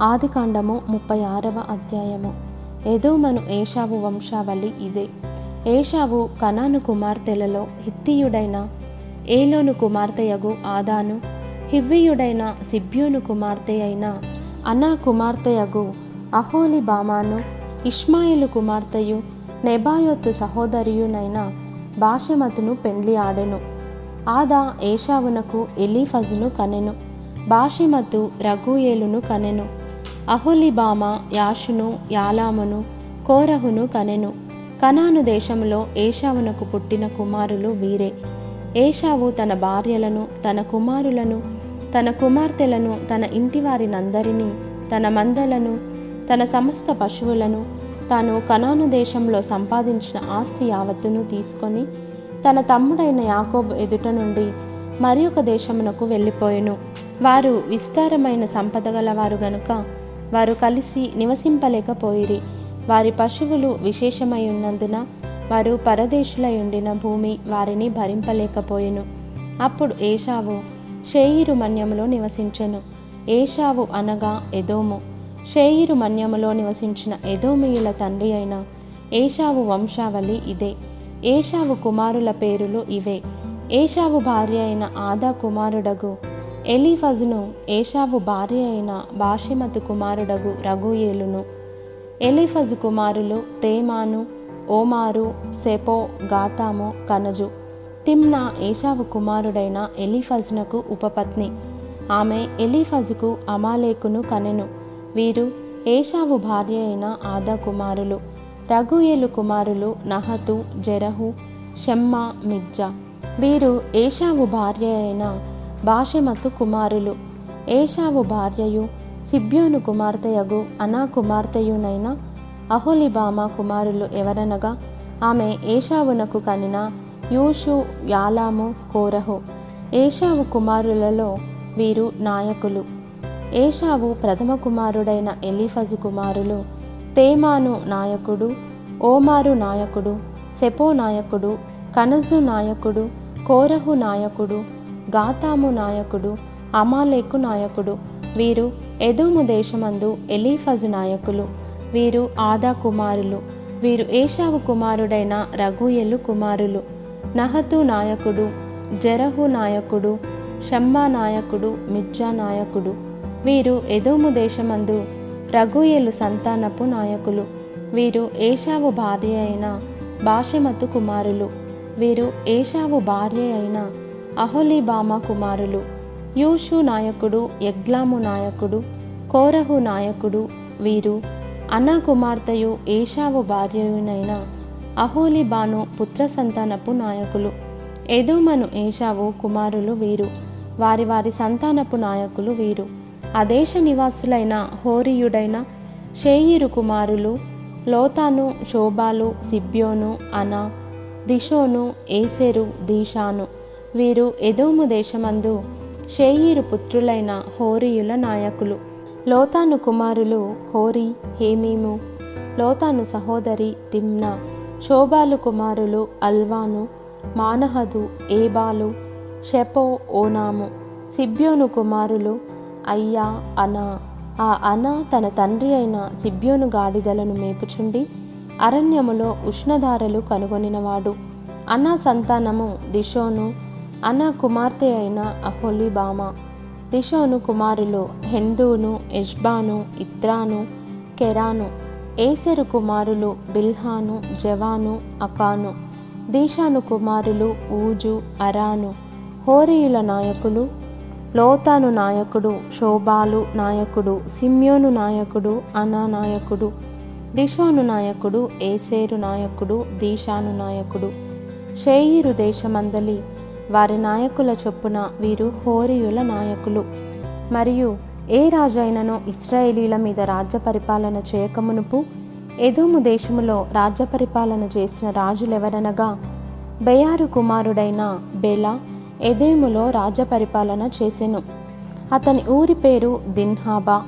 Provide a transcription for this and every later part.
ఆదికాండము ముప్పై ఆరవ అధ్యాయము. ఎదోమను ఏషావు వంశావళి ఇదే. ఏషావు కనాను కుమార్తెలలో హిత్తియుడైన ఏలోను కుమార్తెయగు ఆదాను హివ్వీయుడైన సిబ్యోను కుమార్తె అయిన అనా కుమార్తెయగు అహోలి బామాను ఇష్మాయిలు కుమార్తెయు నెబాయోతు సహోదరియునైన భాషమతును పెండ్లి ఆడెను. ఆదా ఏషావునకు ఎలీఫజును కనెను బాషిమతు రఘుయేలును కనెను. అహోలిబామ యాషును యాలామును కోరహును కనెను. కనాను దేశంలో ఏషావునకు పుట్టిన కుమారులు వీరే. ఏషావు తన భార్యలను తన కుమారులను తన కుమార్తెలను తన ఇంటి వారినందరినీ తన మందలను తన సమస్త పశువులను తాను కనాను దేశంలో సంపాదించిన ఆస్తి యావత్తును తీసుకొని తన తమ్ముడైన యాకోబ్ ఎదుట నుండి మరి ఒక దేశమునకు వెళ్ళిపోయెను. వారు విస్తారమైన సంపద గలవారు గనుక వారు కలిసి నివసింపలేకపోయిరి. వారి పశువులు విశేషమై ఉన్నందున వారు పరదేశులై ఉండిన భూమి వారిని భరింపలేకపోయెను. అప్పుడు ఏషావు షేయిరు మన్యములో నివసించెను. ఏషావు అనగా ఎదోము. షేయిరు మన్యములో నివసించిన ఎదోమియుల తండ్రి అయిన ఏషావు వంశావళి ఇదే. ఏషావు కుమారుల పేరులు ఇవే. ఏషావు భార్య అయిన ఆదా కుమారుడగు ఎలీఫజును ఏషావు భార్య అయిన బాషిమతు కుమారుడగు రఘుయేలును ఎలీఫజు కుమారులు తేమాను ఓమారు సెపో గాతాము కనజు. తిమ్నా ఏషావు కుమారుడైన ఎలీఫజునకు ఉపపత్ని. ఆమె ఎలీఫజుకు అమాలేకును కనెను. వీరు ఏషావు భార్య అయిన ఆదా కుమారులు. రఘుయేలు కుమారులు నహతు జెరహు షెమ్మా మిజ్జా. వీరు ఏషావు భార్య అయిన బాషెమతు కుమారులు. ఏషావు భార్యయు సిబ్యోను కుమార్తెయగు అనా కుమార్తెయునైన అహోలిబామ కుమారులు ఎవరనగా ఆమె ఏషావునకు కనిన యూషు యాలాము కోరహు. ఏషావు కుమారులలో వీరు నాయకులు. ఏషావు ప్రథమ కుమారుడైన ఎలిఫజు కుమారులు తేమాను నాయకుడు ఓమారు నాయకుడు సెపో నాయకుడు కనజు నాయకుడు కోరహు నాయకుడు గాతాము నాయకుడు అమాలేకు నాయకుడు వీరు ఎదోము దేశమందు ఎలీఫజు నాయకులు వీరు ఆదా కుమారులు వీరు ఏషావు కుమారుడైన రఘుయలు కుమారులు నహతు నాయకుడు జరహు నాయకుడు షమ్మా నాయకుడు మిర్జా నాయకుడు వీరు ఎదోము దేశమందు రఘుయలు సంతానపు నాయకులు వీరు ఏషావు భార్య అయిన బాషమతు కుమారులు వీరు ఏషావు భార్య అయిన అహోలీబామ కుమారులు. యూషు నాయకుడు యగ్లాము నాయకుడు కోరహు నాయకుడు వీరు అన్న కుమార్తెయు ఏషావు భార్యయునైన అహోలిబాను పుత్ర సంతానపు నాయకులు. ఎదుమను ఏషావు కుమారులు వీరు వారి వారి సంతానపు నాయకులు వీరు. ఆ దేశ నివాసులైన హోరియుడైన షేయిరు కుమారులు లోతాను శోభాలు సిబ్యోను అనా దిషోను ఏసెరు దీషాను. వీరు ఎదోము దేశమందు షేయీరు పుత్రులైన హోరియుల నాయకులు. లోతాను కుమారులు హోరి హేమీము లోతాను సహోదరి తిమ్నా శోభాలు కుమారులు అల్వాను మానహదు ఏబాలు షెపో ఓనాము సిబ్యోను కుమారులు అయ్యా అనా. ఆ అనా తన తండ్రి అయిన సిబ్యోను గాడిదలను మేపుచుండి అరణ్యములో ఉష్ణధారలు కనుగొనినవాడు. అనా సంతానము దిశోను అనా కుమార్తె అయిన అహోలీబామ దిషోను కుమారులు హెందూను ఎజ్బాను ఇత్రాను కెరాను ఏసెరు కుమారులు బిల్హాను జవాను అకాను దీషాను కుమారులు ఊజు అరాను హోరియుల నాయకులు లోతాను నాయకుడు శోభాలు నాయకుడు సిమ్యోను నాయకుడు అనా నాయకుడు దిషోను నాయకుడు ఏసేరు నాయకుడు దీషాను నాయకుడు షేయిరు దేశమందలి వారి నాయకుల చొప్పున వీరు హోరియుల నాయకులు. మరియు ఏ రాజైనను ఇస్రాయేలీల మీద రాజ్య పరిపాలన చేయకమునుపు ఎదోము దేశములో రాజ్య పరిపాలన చేసిన రాజులెవరనగా బెయారు కుమారుడైన బెలా ఎదేములో రాజ్య పరిపాలన చేసెను. అతని ఊరి పేరు దిన్హాబా.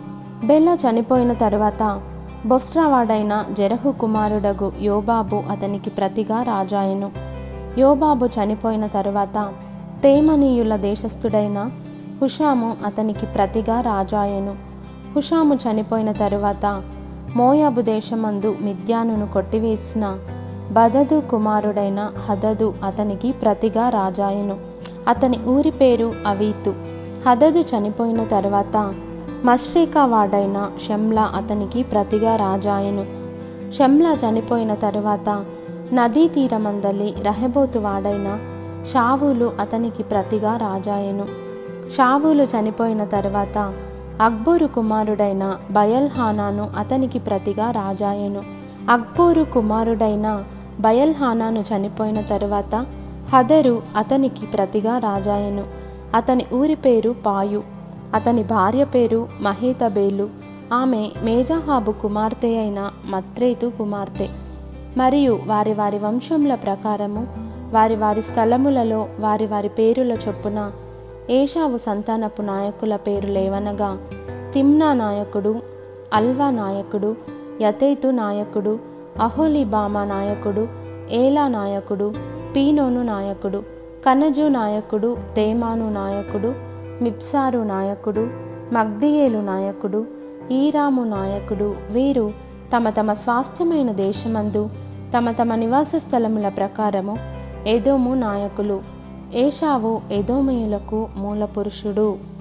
బెల్లా చనిపోయిన తరువాత బొస్రావాడైన జరహు కుమారుడగు యోబాబు అతనికి ప్రతిగా రాజాయను. యోబాబు చనిపోయిన తరువాత తేమనీయుల దేశస్థుడైన హుషాము అతనికి ప్రతిగా రాజాయెను. హుషాము చనిపోయిన తరువాత మోయాబు దేశమందు మిద్యానును కొట్టివేసిన బదదు కుమారుడైన హదదు అతనికి ప్రతిగా రాజాయను. అతని ఊరి పేరు అవీతు. హదదు చనిపోయిన తరువాత మష్రికా వాడైన షమ్లా అతనికి ప్రతిగా రాజాయను. షమ్లా చనిపోయిన తరువాత నదీ తీరమందలి రహబోతు వాడైన షావులు అతనికి ప్రతిగా రాజాయెను. షావులు చనిపోయిన తర్వాత అక్బోరు కుమారుడైన బయల్హానాను అతనికి ప్రతిగా రాజాయెను. అక్బోరు కుమారుడైన బయల్హానాను చనిపోయిన తరువాత హదరు అతనికి ప్రతిగా రాజాయెను. అతని ఊరి పేరు పాయు. అతని భార్య పేరు మహేతబేలు. ఆమె మేజాహాబు కుమార్తె అయిన మత్రేతు కుమార్తె. మరియు వారి వారి వంశముల ప్రకారము వారి వారి స్థలములలో వారి వారి పేరుల చొప్పున ఏషావు సంతానపు నాయకుల పేరు లేవనగా తిమ్నా నాయకుడు అల్వా నాయకుడు యతైతు నాయకుడు అహోలిబామా నాయకుడు ఏలా నాయకుడు పీనోను నాయకుడు కనజు నాయకుడు తేమాను నాయకుడు మిప్సారు నాయకుడు మగ్దియేలు నాయకుడు ఈరాము నాయకుడు వీరు తమ తమ స్వాస్థ్యమైన దేశమందు తమ తమ నివాస స్థలముల ప్రకారము ఏదోము నాయకులు ఏషావు ఎదోమయులకు మూలపురుషుడు.